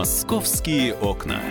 Московские окна.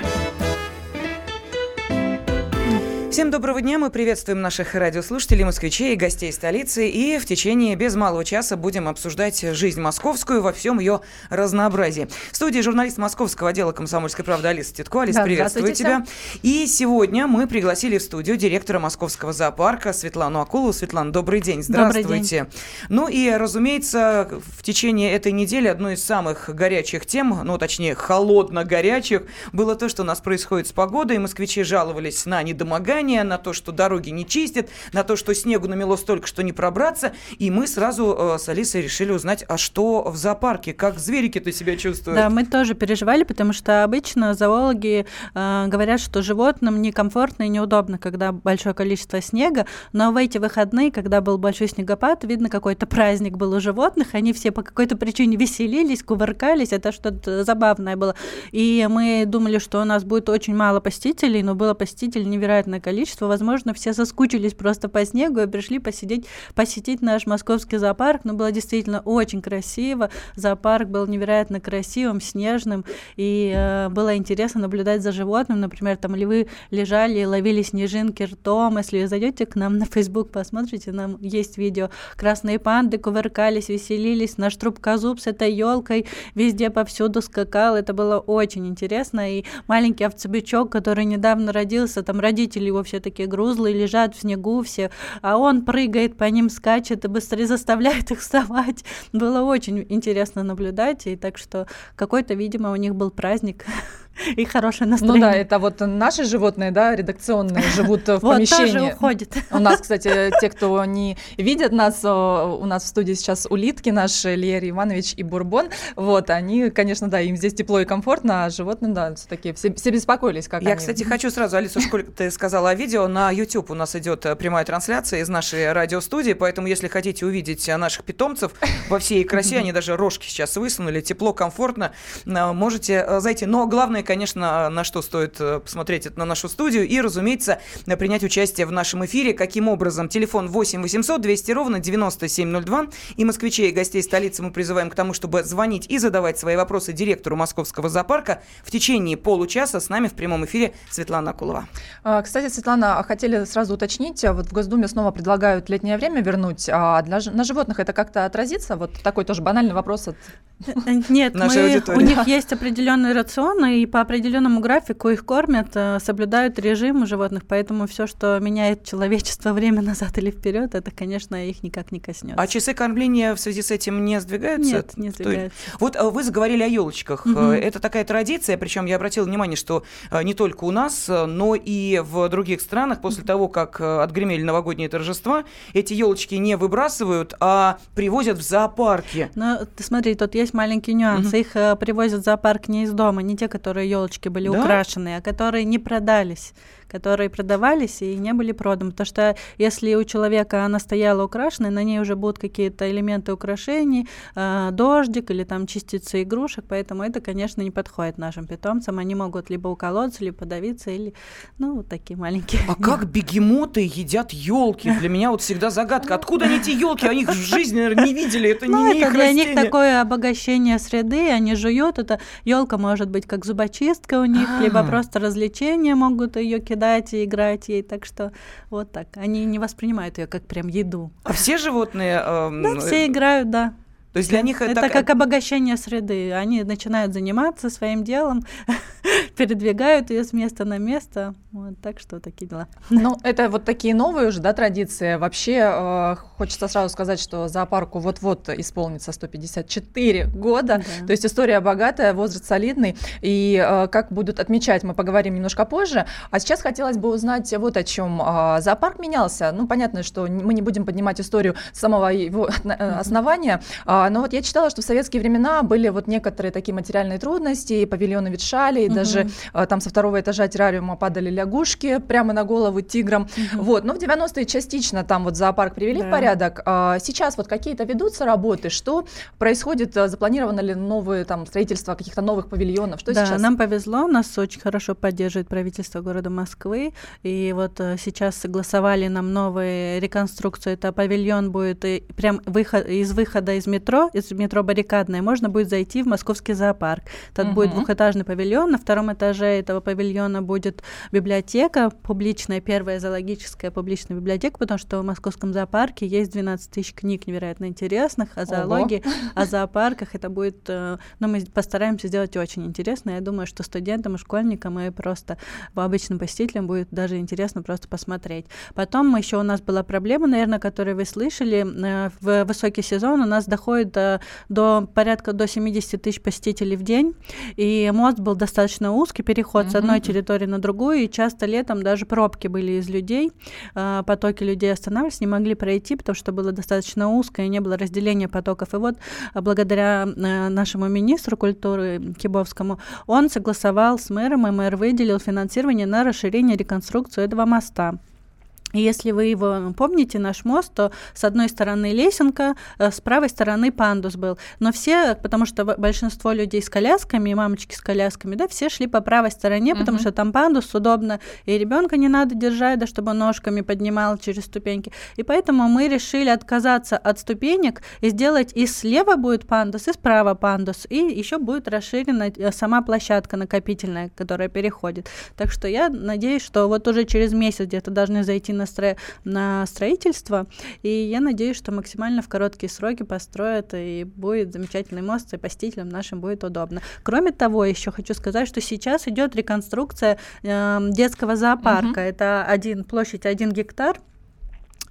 Всем доброго дня. Мы приветствуем наших радиослушателей, москвичей и гостей столицы. И в течение без малого часа будем обсуждать жизнь московскую во всем ее разнообразии. В студии журналист московского отдела «Комсомольской правды» Алиса Титко. Алиса, да, приветствую тебя. И сегодня мы пригласили в студию директора московского зоопарка Светлану Акулову. Светлана, добрый день. Здравствуйте. Добрый день. Ну и, разумеется, в течение этой недели одной из самых горячих тем, ну, точнее, холодно-горячих, было то, что у нас происходит с погодой. Москвичи жаловались на недомогание замечания на то, что дороги не чистят, на то, что снегу намело столько, что не пробраться. И мы сразу э, с Алисой решили узнать, а что в зоопарке, как зверики-то себя чувствуют. Да, мы тоже переживали, потому что обычно зоологи э, говорят, что животным некомфортно и неудобно, когда большое количество снега. Но в эти выходные, когда был большой снегопад, видно, какой-то праздник был у животных, они все по какой-то причине веселились, кувыркались, это что-то забавное было. И мы думали, что у нас будет очень мало посетителей, но было посетителей невероятное количество. Возможно, все соскучились просто по снегу и пришли посидеть, посетить наш московский зоопарк. Но было действительно очень красиво. Зоопарк был невероятно красивым, снежным. И э, было интересно наблюдать за животным. Например, там львы лежали и ловили снежинки ртом. Если вы зайдете к нам на Facebook, посмотрите, нам есть видео. Красные панды кувыркались, веселились. Наш трубкозуб с этой елкой везде повсюду скакал. Это было очень интересно. И маленький овцебычок, который недавно родился, там родители его все такие грузлые, лежат в снегу все, а он прыгает по ним, скачет и быстрее заставляет их вставать. Было очень интересно наблюдать, и так что какой-то, видимо, у них был праздник. И хорошее настроение. Ну да, это вот наши животные, да, редакционные, живут в помещении. Вот тоже уходит. У нас, кстати, те, кто не видят нас, у нас в студии сейчас улитки наши, Лерий Иванович и Бурбон, вот, они, конечно, да, им здесь тепло и комфортно, а животным, да, все-таки все, все беспокоились, как Я, они. кстати, хочу сразу, Алиса, сколько ты сказала о видео, на YouTube у нас идет э, прямая трансляция из нашей радиостудии, поэтому, если хотите увидеть э, наших питомцев во всей красе, они даже рожки сейчас высунули, тепло, комфортно, э, можете зайти. Но главное, конечно, на что стоит э, посмотреть, это на нашу студию и, разумеется, принять участие в нашем эфире. Каким образом? Телефон 8 800 200 ровно 9702. И москвичей и гостей столицы мы призываем к тому, чтобы звонить и задавать свои вопросы директору Московского зоопарка. В течение получаса с нами в прямом эфире Светлана Акулова. А, кстати, Светлана, а хотели сразу уточнить, вот в Госдуме снова предлагают летнее время вернуть, а для, на животных это как-то отразится? Вот такой тоже банальный вопрос от Нет, мы, у них есть определенный рацион, и по определенному графику их кормят, э, соблюдают режим у животных, поэтому все, что меняет человечество время назад или вперед, это, конечно, их никак не коснется. А часы кормления в связи с этим не сдвигаются? Нет, не сдвигаются. Вот э, вы заговорили о елочках. Угу. Это такая традиция, причем я обратила внимание, что не только у нас, но и в других странах после того, как отгремели новогодние торжества, эти елочки не выбрасывают, а привозят в зоопарки. Ну, ты смотри, тут есть маленький нюанс. Угу. Их привозят в зоопарк не из дома, не те, которые елочки были да? украшенные, а которые не продались которые продавались и не были проданы. Потому что если у человека она стояла украшенной, на ней уже будут какие-то элементы украшений, э, дождик или там частицы игрушек, поэтому это, конечно, не подходит нашим питомцам. Они могут либо уколоться, либо подавиться, или, ну, вот такие маленькие. А как бегемоты едят елки? Для меня вот всегда загадка. Откуда они эти елки? Они их в жизни, наверное, не видели. Это ну, не это их для них такое обогащение среды. Они жуют. Это елка может быть как зубочистка у них, либо просто развлечения могут ее кидать кидать и играть ей. Так что вот так. Они не воспринимают ее как прям еду. А все животные... Э, да, все играют, да. То есть для них это... Это как обогащение среды. Они начинают заниматься своим делом, передвигают ее с места на место. Вот, так что такие дела. Ну, это вот такие новые уже, да, традиции. Вообще, э, хочется сразу сказать, что зоопарку вот-вот исполнится 154 года. Да. То есть история богатая, возраст солидный. И э, как будут отмечать, мы поговорим немножко позже. А сейчас хотелось бы узнать вот о чем. Э, зоопарк менялся. Ну, понятно, что мы не будем поднимать историю самого его э, основания. Э, но вот я читала, что в советские времена были вот некоторые такие материальные трудности, и павильоны ветшали, и угу. даже э, там со второго этажа террариума падали лягушки прямо на голову тиграм. Угу. Вот, но в 90-е частично там вот зоопарк привели да. в порядок. А сейчас вот какие-то ведутся работы, что происходит, а, запланировано ли новые там строительство каких-то новых павильонов, что да, сейчас? нам повезло, нас очень хорошо поддерживает правительство города Москвы, и вот э, сейчас согласовали нам новые реконструкцию, это павильон будет и прям выход, из выхода из метро метро, из метро Баррикадная, можно будет зайти в московский зоопарк. Тут угу. будет двухэтажный павильон, на втором этаже этого павильона будет библиотека публичная, первая зоологическая публичная библиотека, потому что в московском зоопарке есть 12 тысяч книг невероятно интересных о зоологии, Ого. о зоопарках. Это будет, э, ну, мы постараемся сделать очень интересно. Я думаю, что студентам и школьникам и просто обычным посетителям будет даже интересно просто посмотреть. Потом еще у нас была проблема, наверное, которую вы слышали. Э, в высокий сезон у нас доходит до, до порядка до 70 тысяч посетителей в день, и мост был достаточно узкий, переход mm-hmm. с одной территории на другую, и часто летом даже пробки были из людей, э, потоки людей останавливались, не могли пройти, потому что было достаточно узко, и не было разделения потоков. И вот э, благодаря нашему министру культуры Кибовскому, он согласовал с мэром, и мэр выделил финансирование на расширение реконструкцию этого моста. Если вы его помните, наш мост, то с одной стороны лесенка, э, с правой стороны пандус был. Но все, потому что большинство людей с колясками, мамочки с колясками, да, все шли по правой стороне, uh-huh. потому что там пандус удобно, и ребенка не надо держать, да, чтобы ножками поднимал через ступеньки. И поэтому мы решили отказаться от ступенек и сделать и слева будет пандус, и справа пандус, и еще будет расширена э, сама площадка накопительная, которая переходит. Так что я надеюсь, что вот уже через месяц где-то должны зайти на, стро... на строительство, и я надеюсь, что максимально в короткие сроки построят, и будет замечательный мост, и посетителям нашим будет удобно. Кроме того, еще хочу сказать, что сейчас идет реконструкция э, детского зоопарка. Uh-huh. Это один площадь один гектар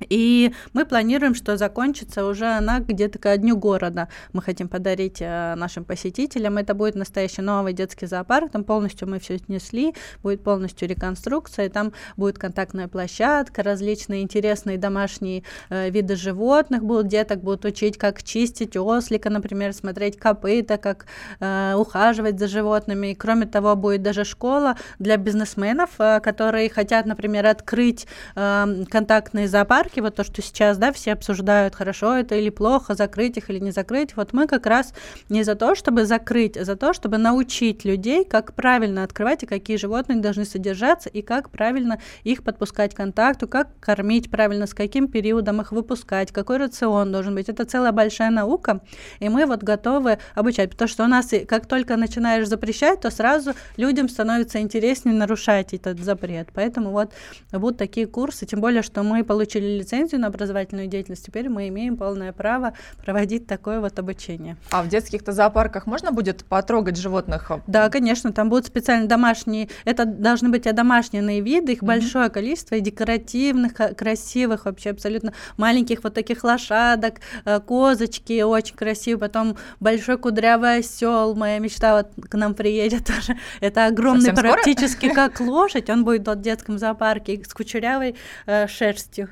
и мы планируем, что закончится уже она где-то ко дню города. Мы хотим подарить э, нашим посетителям. Это будет настоящий новый детский зоопарк. Там полностью мы все снесли, будет полностью реконструкция. Там будет контактная площадка, различные интересные домашние э, виды животных будут. Деток будут учить, как чистить ослика, например, смотреть копыта, как э, ухаживать за животными. И кроме того, будет даже школа для бизнесменов, э, которые хотят, например, открыть э, контактный зоопарк парке, вот то, что сейчас, да, все обсуждают, хорошо это или плохо, закрыть их или не закрыть, вот мы как раз не за то, чтобы закрыть, а за то, чтобы научить людей, как правильно открывать и какие животные должны содержаться, и как правильно их подпускать к контакту, как кормить правильно, с каким периодом их выпускать, какой рацион должен быть. Это целая большая наука, и мы вот готовы обучать, потому что у нас, как только начинаешь запрещать, то сразу людям становится интереснее нарушать этот запрет. Поэтому вот будут такие курсы, тем более, что мы получили лицензию на образовательную деятельность, теперь мы имеем полное право проводить такое вот обучение. А в детских-то зоопарках можно будет потрогать животных? Да, конечно, там будут специально домашние, это должны быть домашние виды, их mm-hmm. большое количество, и декоративных, красивых, вообще абсолютно маленьких вот таких лошадок, э, козочки очень красивые, потом большой кудрявый осел, моя мечта вот к нам приедет тоже. Это огромный, Совсем практически скоро? как лошадь, он будет в детском зоопарке с кучерявой э, шерстью.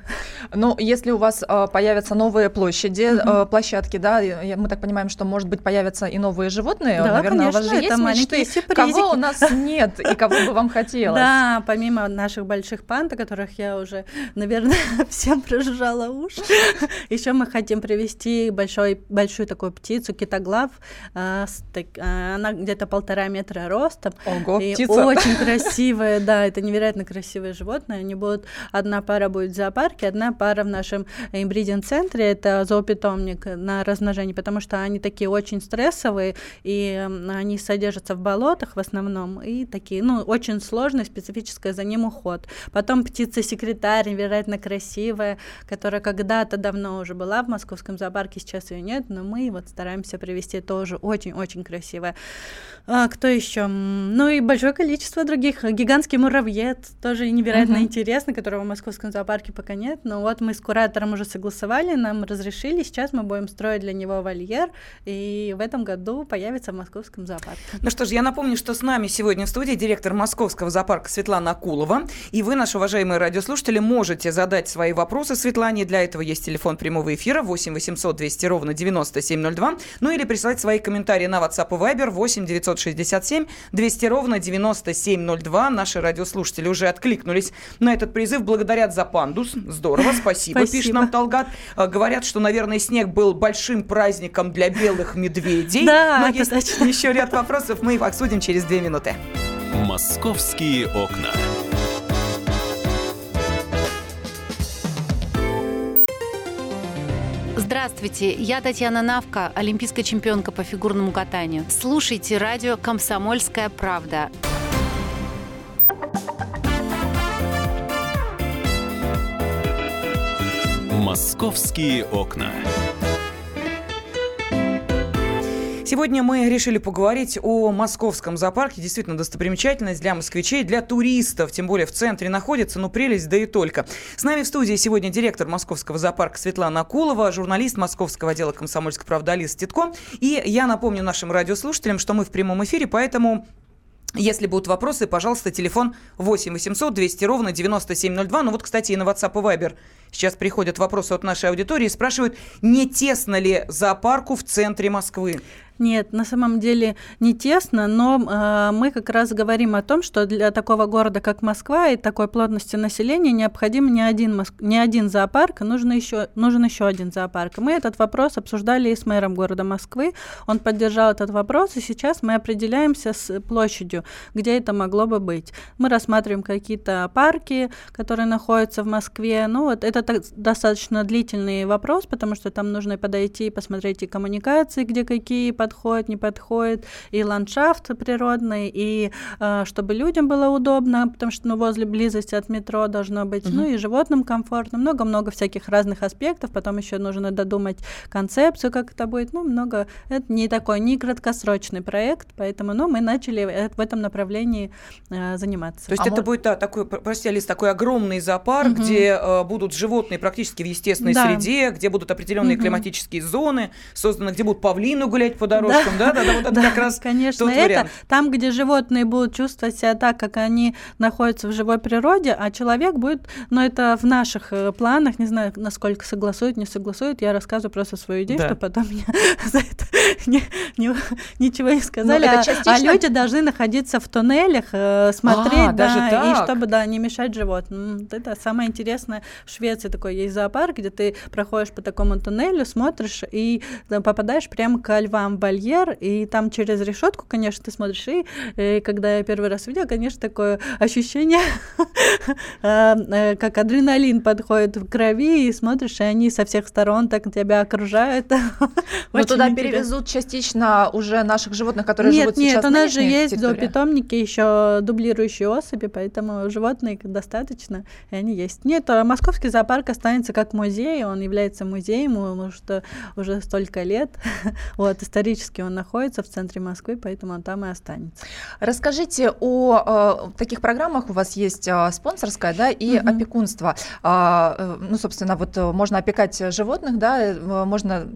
Ну, если у вас э, появятся новые площади, mm-hmm. э, площадки, да, мы так понимаем, что, может быть, появятся и новые животные, да, наверное, конечно, у вас же есть мечты, сюрпризики. кого у нас нет и кого бы вам хотелось? Да, помимо наших больших панд, о которых я уже, наверное, всем прожужжала уши, еще мы хотим привести большой, большую такую птицу, китоглав, э, она где-то полтора метра ростом. Ого, и птица. очень красивая, да, это невероятно красивые животные, они будут, одна пара будет в зоопарке, одна пара в нашем имбридинг-центре, это зоопитомник на размножение, потому что они такие очень стрессовые, и они содержатся в болотах в основном, и такие, ну, очень сложный, специфический за ним уход. Потом птица-секретарь, невероятно красивая, которая когда-то давно уже была в московском зоопарке, сейчас ее нет, но мы вот стараемся привести тоже очень-очень красивая. А, кто еще? Ну и большое количество других. Гигантский муравьед, тоже невероятно uh-huh. интересный, которого в московском зоопарке пока нет, но вот мы с куратором уже согласовали, нам разрешили, сейчас мы будем строить для него вольер, и в этом году появится в московском зоопарке. Ну что ж, я напомню, что с нами сегодня в студии директор московского зоопарка Светлана Акулова, и вы, наши уважаемые радиослушатели, можете задать свои вопросы Светлане, для этого есть телефон прямого эфира 8 800 200 ровно 9702, ну или присылать свои комментарии на WhatsApp и Viber 8 967 200 ровно 9702. Наши радиослушатели уже откликнулись на этот призыв, благодарят за пандус, Здорово, спасибо, спасибо. пишет нам Талгат. А, говорят, что, наверное, снег был большим праздником для белых медведей. Да, Но есть точно. еще ряд вопросов, мы их обсудим через две минуты. Московские окна. Здравствуйте, я Татьяна Навка, олимпийская чемпионка по фигурному катанию. Слушайте радио «Комсомольская правда». Московские окна. Сегодня мы решили поговорить о московском зоопарке. Действительно, достопримечательность для москвичей, для туристов. Тем более в центре находится, ну, прелесть, да и только. С нами в студии сегодня директор московского зоопарка Светлана Акулова, журналист московского отдела комсомольской правды Алиса Титко. И я напомню нашим радиослушателям, что мы в прямом эфире, поэтому если будут вопросы, пожалуйста, телефон 8 800 200 ровно 9702. Ну вот, кстати, и на WhatsApp и Viber сейчас приходят вопросы от нашей аудитории. Спрашивают, не тесно ли зоопарку в центре Москвы? Нет, на самом деле не тесно, но э, мы как раз говорим о том, что для такого города, как Москва, и такой плотности населения необходим не один, Моск... не один зоопарк, а нужно еще, нужен еще один зоопарк. Мы этот вопрос обсуждали и с мэром города Москвы. Он поддержал этот вопрос, и сейчас мы определяемся с площадью, где это могло бы быть. Мы рассматриваем какие-то парки, которые находятся в Москве. Ну вот это так, достаточно длительный вопрос, потому что там нужно подойти и посмотреть и коммуникации, где какие подходит, не подходит, и ландшафт природный, и э, чтобы людям было удобно, потому что ну, возле близости от метро должно быть, угу. ну и животным комфортно, много-много всяких разных аспектов, потом еще нужно додумать концепцию, как это будет, ну много, это не такой, не краткосрочный проект, поэтому, ну, мы начали в этом направлении э, заниматься. То есть а это может... будет, да, такой, прости, Алис, такой огромный зоопарк, угу. где э, будут животные практически в естественной да. среде, где будут определенные угу. климатические зоны созданы, где будут павлины гулять по дорожкам, да, да, да, вот это да, как раз конечно, тот это там, где животные будут чувствовать себя так, как они находятся в живой природе, а человек будет, но ну, это в наших э, планах, не знаю, насколько согласует, не согласует, я рассказываю просто свою идею, да. чтобы потом меня за это не, не, ничего не сказали, а, частично... а люди должны находиться в туннелях, э, смотреть, а, да, и чтобы, да, не мешать животным. Это самое интересное в Швеции такой есть зоопарк, где ты проходишь по такому туннелю, смотришь и да, попадаешь прямо к львам. в вольер, и там через решетку, конечно, ты смотришь, и, и когда я первый раз видела, конечно, такое ощущение, а, э, как адреналин подходит в крови, и смотришь, и они со всех сторон так тебя окружают. Но туда перевезут частично уже наших животных, которые живут нет, сейчас Нет, у нас же есть до питомники еще дублирующие особи, поэтому животных достаточно, и они есть. Нет, а московский зоопарк останется как музей, он является музеем, потому что уже столько лет, вот, исторически исторически он находится в центре Москвы, поэтому он там и останется. Расскажите о э, таких программах. У вас есть э, спонсорская, да, и угу. опекунство. А, э, ну, собственно, вот э, можно опекать животных, да, э, можно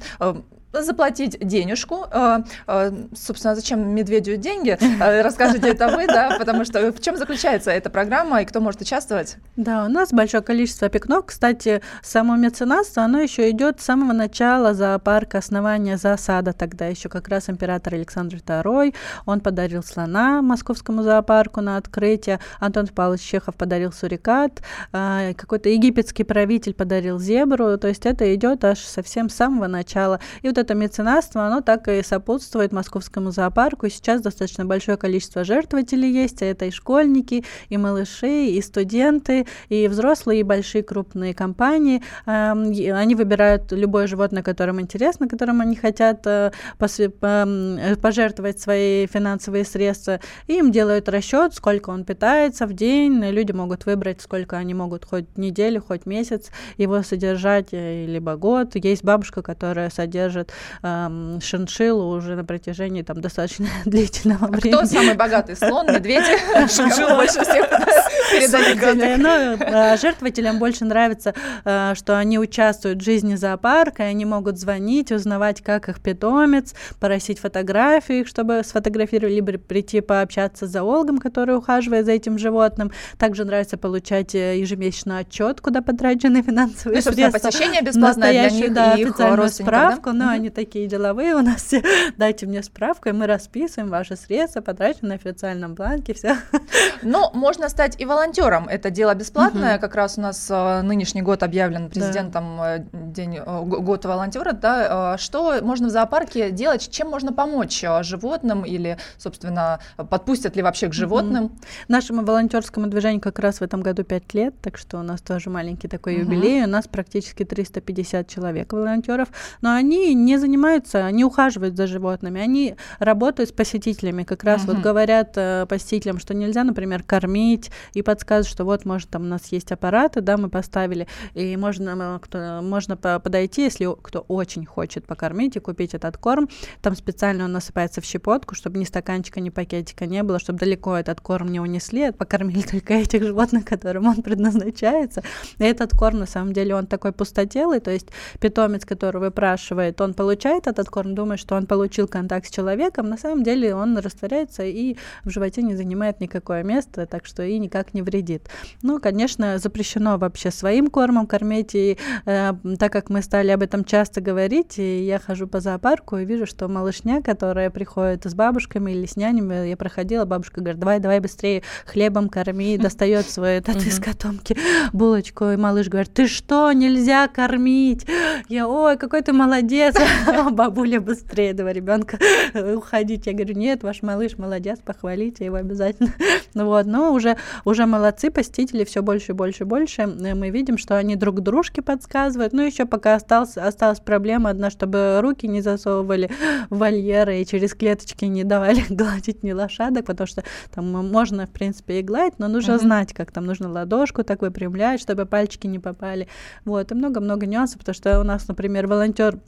заплатить денежку. А, а, собственно, зачем медведю деньги? А, расскажите это вы, да, потому что в чем заключается эта программа и кто может участвовать? Да, у нас большое количество опекунов. Кстати, само меценатство, оно еще идет с самого начала зоопарка, основания зоосада. Тогда еще как раз император Александр II, он подарил слона московскому зоопарку на открытие. Антон Павлович Чехов подарил сурикат. Какой-то египетский правитель подарил зебру. То есть это идет аж совсем с самого начала. И вот это меценатство, оно так и сопутствует московскому зоопарку. Сейчас достаточно большое количество жертвователей есть, а это и школьники, и малыши, и студенты, и взрослые, и большие крупные компании. Они выбирают любое животное, которым интересно, которым они хотят э, пожертвовать свои финансовые средства. И им делают расчет, сколько он питается в день. Люди могут выбрать, сколько они могут хоть неделю, хоть месяц его содержать, э, либо год. Есть бабушка, которая содержит э, шиншиллу уже на протяжении там достаточно длительного а времени. Кто самый богатый слон, медведь? Шиншилла больше всех передает ну, а, Жертвователям больше нравится, э, что они участвуют в жизни зоопарка, и они могут звонить, узнавать, как их питомец, просить фотографии, чтобы сфотографировали, либо прийти пообщаться с зоологом, который ухаживает за этим животным. Также нравится получать э, ежемесячный отчет, куда потрачены финансовые ну, средства. посещение бесплатное для них да, и официальную справку, но они такие деловые у нас все. Дайте мне справку, и мы расписываем ваши средства, потрачены на официальном бланке, все. Но можно стать и волонтером. Это дело бесплатное. Как раз у нас э, нынешний год объявлен президентом э, день э, год волонтера. Да, что можно в зоопарке делать? Чем можно помочь животным или, собственно, подпустят ли вообще к животным? Нашему волонтерскому движению как раз в этом году 5 лет, так что у нас тоже маленький такой юбилей. У нас практически 350 человек волонтеров, но они не занимаются, не ухаживают за животными, они работают с посетителями. Как раз вот говорят посетителям, что нельзя, например, кормить и подсказывают, что вот, может, там у нас есть аппараты, да, мы поставили, и можно, кто, можно подойти, если кто очень хочет покормить и купить этот корм, там специально он насыпается в щепотку, чтобы ни стаканчика, ни пакетика не было, чтобы далеко этот корм не унесли, покормили только этих животных, которым он предназначается. И этот корм, на самом деле, он такой пустотелый, то есть питомец, который выпрашивает, он получает этот корм, думает, что он получил контакт с человеком, на самом деле он растворяется и в животе не занимает никакое место, так что и никак не вредит. Ну, конечно, запрещено вообще своим кормом кормить, и э, так как мы стали об этом часто говорить, и я хожу по зоопарку и вижу, что малышня, которая приходит с бабушками или с нянями, я проходила, бабушка говорит, давай, давай быстрее хлебом корми, достает свою этот из котомки булочку, и малыш говорит, ты что, нельзя кормить? Я, ой, какой ты молодец, бабуля быстрее, давай ребенка уходить. Я говорю, нет, ваш малыш молодец, похвалите его обязательно. Ну вот, но уже, уже молодцы, посетители все больше, больше, больше. Мы видим, что они друг дружке подсказывают. Ну, еще пока осталась, осталась проблема одна, чтобы руки не засовывали в вольеры и через клеточки не давали гладить ни лошадок, потому что там можно, в принципе, и гладить, но нужно uh-huh. знать, как там нужно ладошку так выпрямлять, чтобы пальчики не попали. Вот, и много-много нюансов, потому что у нас, например, волонтер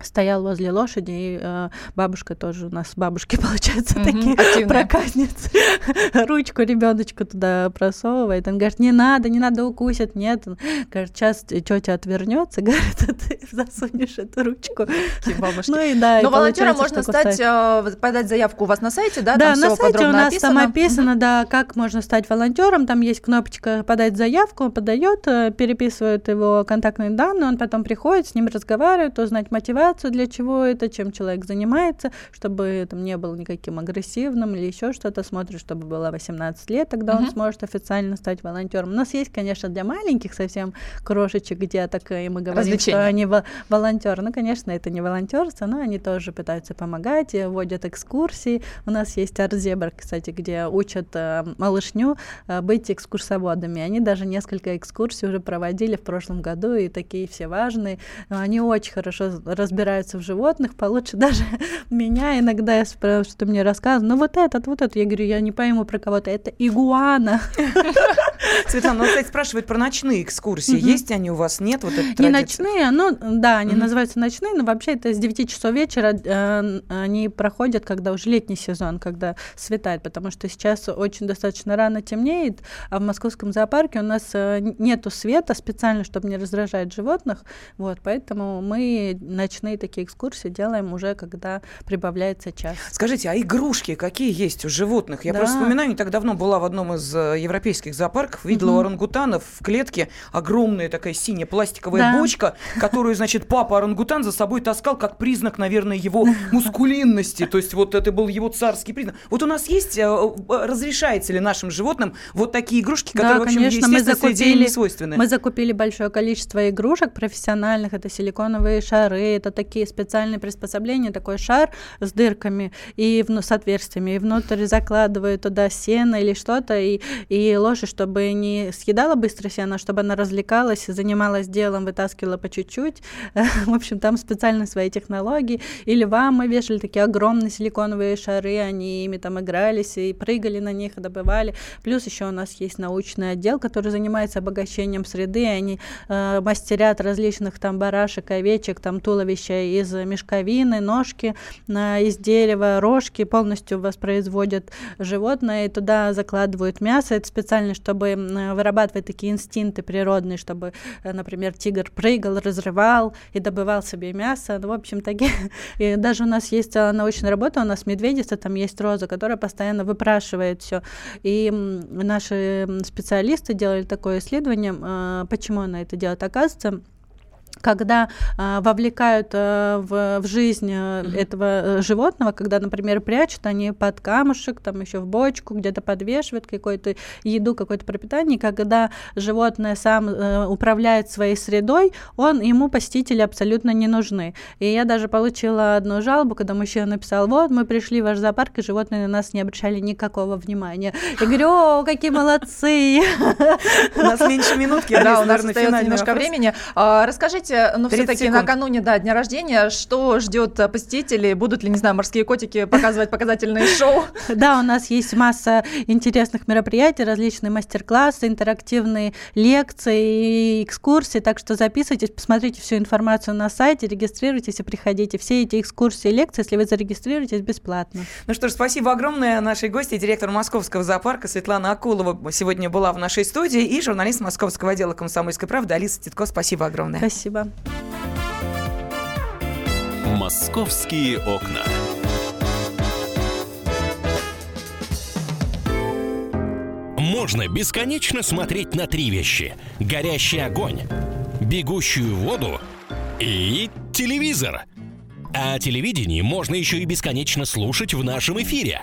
стоял возле лошади, и э, бабушка тоже у нас бабушки, получается, mm-hmm, такие активные. проказницы. Ручку ребеночку туда просовывает. Он говорит, не надо, не надо укусить, нет. Он говорит, сейчас тетя отвернется, говорит, а ты засунешь эту ручку. Ну и да. Но волонтером можно стать, э, подать заявку у вас на сайте, да? Да, на сайте у нас там описано, да, как можно стать волонтером. Там есть кнопочка подать заявку, он подает, э, переписывает его контактные данные, он потом приходит, с ним разговаривает, узнать мотивацию мотивацию, для чего это, чем человек занимается, чтобы там не был никаким агрессивным или еще что-то, смотрит, чтобы было 18 лет, тогда uh-huh. он сможет официально стать волонтером. У нас есть, конечно, для маленьких совсем крошечек, где так и мы говорим, что они волонтеры. Ну, конечно, это не волонтерство, но они тоже пытаются помогать, водят экскурсии. У нас есть арт-зебр, кстати, где учат э, малышню э, быть экскурсоводами. Они даже несколько экскурсий уже проводили в прошлом году, и такие все важные. Они очень хорошо разбираются разбираются в животных получше даже меня. Иногда я спрашиваю, что мне рассказывают, ну вот этот, вот этот. Я говорю, я не пойму про кого-то, это игуана. Светлана, ну, кстати, спрашивают про ночные экскурсии. Есть они у вас? Нет? Вот Не ночные, ну да, они называются ночные, но вообще это с 9 часов вечера э, они проходят, когда уже летний сезон, когда светает, потому что сейчас очень достаточно рано темнеет, а в московском зоопарке у нас э, нету света специально, чтобы не раздражать животных, вот, поэтому мы ночные ночные такие экскурсии делаем уже, когда прибавляется час. Скажите, а игрушки какие есть у животных? Я да. просто вспоминаю, не так давно была в одном из э, европейских зоопарков, видела угу. орангутанов в клетке огромная такая синяя пластиковая да. бочка, которую, значит, папа орангутан за собой таскал как признак, наверное, его мускулинности. То есть вот это был его царский признак. Вот у нас есть, э, э, разрешается ли нашим животным вот такие игрушки, которые, да, в общем, конечно, мы закупили, не свойственны? Мы закупили большое количество игрушек профессиональных. Это силиконовые шары, это такие специальные приспособления, такой шар с дырками и в, с отверстиями, и внутрь закладывают туда сено или что-то, и, и лошадь, чтобы не съедала быстро сено, чтобы она развлекалась, занималась делом, вытаскивала по чуть-чуть. В общем, там специально свои технологии. Или вам мы вешали такие огромные силиконовые шары, они ими там игрались и прыгали на них, добывали. Плюс еще у нас есть научный отдел, который занимается обогащением среды, они э, мастерят различных там барашек, овечек, там туловищ туловища из мешковины, ножки из дерева, рожки полностью воспроизводят животное и туда закладывают мясо. Это специально, чтобы вырабатывать такие инстинкты природные, чтобы, э, например, тигр прыгал, разрывал и добывал себе мясо. Ну, в общем, такие. И даже у нас есть э, научная работа, у нас медведица, там есть роза, которая постоянно выпрашивает все. И наши специалисты делали такое исследование, э, почему она это делает. Оказывается, когда э, вовлекают э, в, в жизнь э, этого э, животного, когда, например, прячут они под камушек, там еще в бочку, где-то подвешивают какую-то еду, какое-то пропитание, когда животное сам э, управляет своей средой, он ему посетители абсолютно не нужны. И я даже получила одну жалобу, когда мужчина написал, вот, мы пришли в ваш зоопарк, и животные на нас не обращали никакого внимания. Я говорю, о, какие молодцы! У нас меньше минутки, да, у нас остается немножко времени. А, расскажите, ну, все-таки накануне, да, дня рождения, что ждет посетителей? Будут ли, не знаю, морские котики показывать показательные шоу? Да, у нас есть масса интересных мероприятий, различные мастер-классы, интерактивные лекции и экскурсии, так что записывайтесь, посмотрите всю информацию на сайте, регистрируйтесь и приходите. Все эти экскурсии и лекции, если вы зарегистрируетесь, бесплатно. Ну что ж, спасибо огромное нашей гости, директор Московского зоопарка Светлана Акулова сегодня была в нашей студии и журналист Московского отдела «Комсомольской правды» Алиса Титко. Спасибо огромное. Спасибо. «Московские окна». Можно бесконечно смотреть на три вещи. Горящий огонь, бегущую воду и телевизор. А телевидение можно еще и бесконечно слушать в нашем эфире.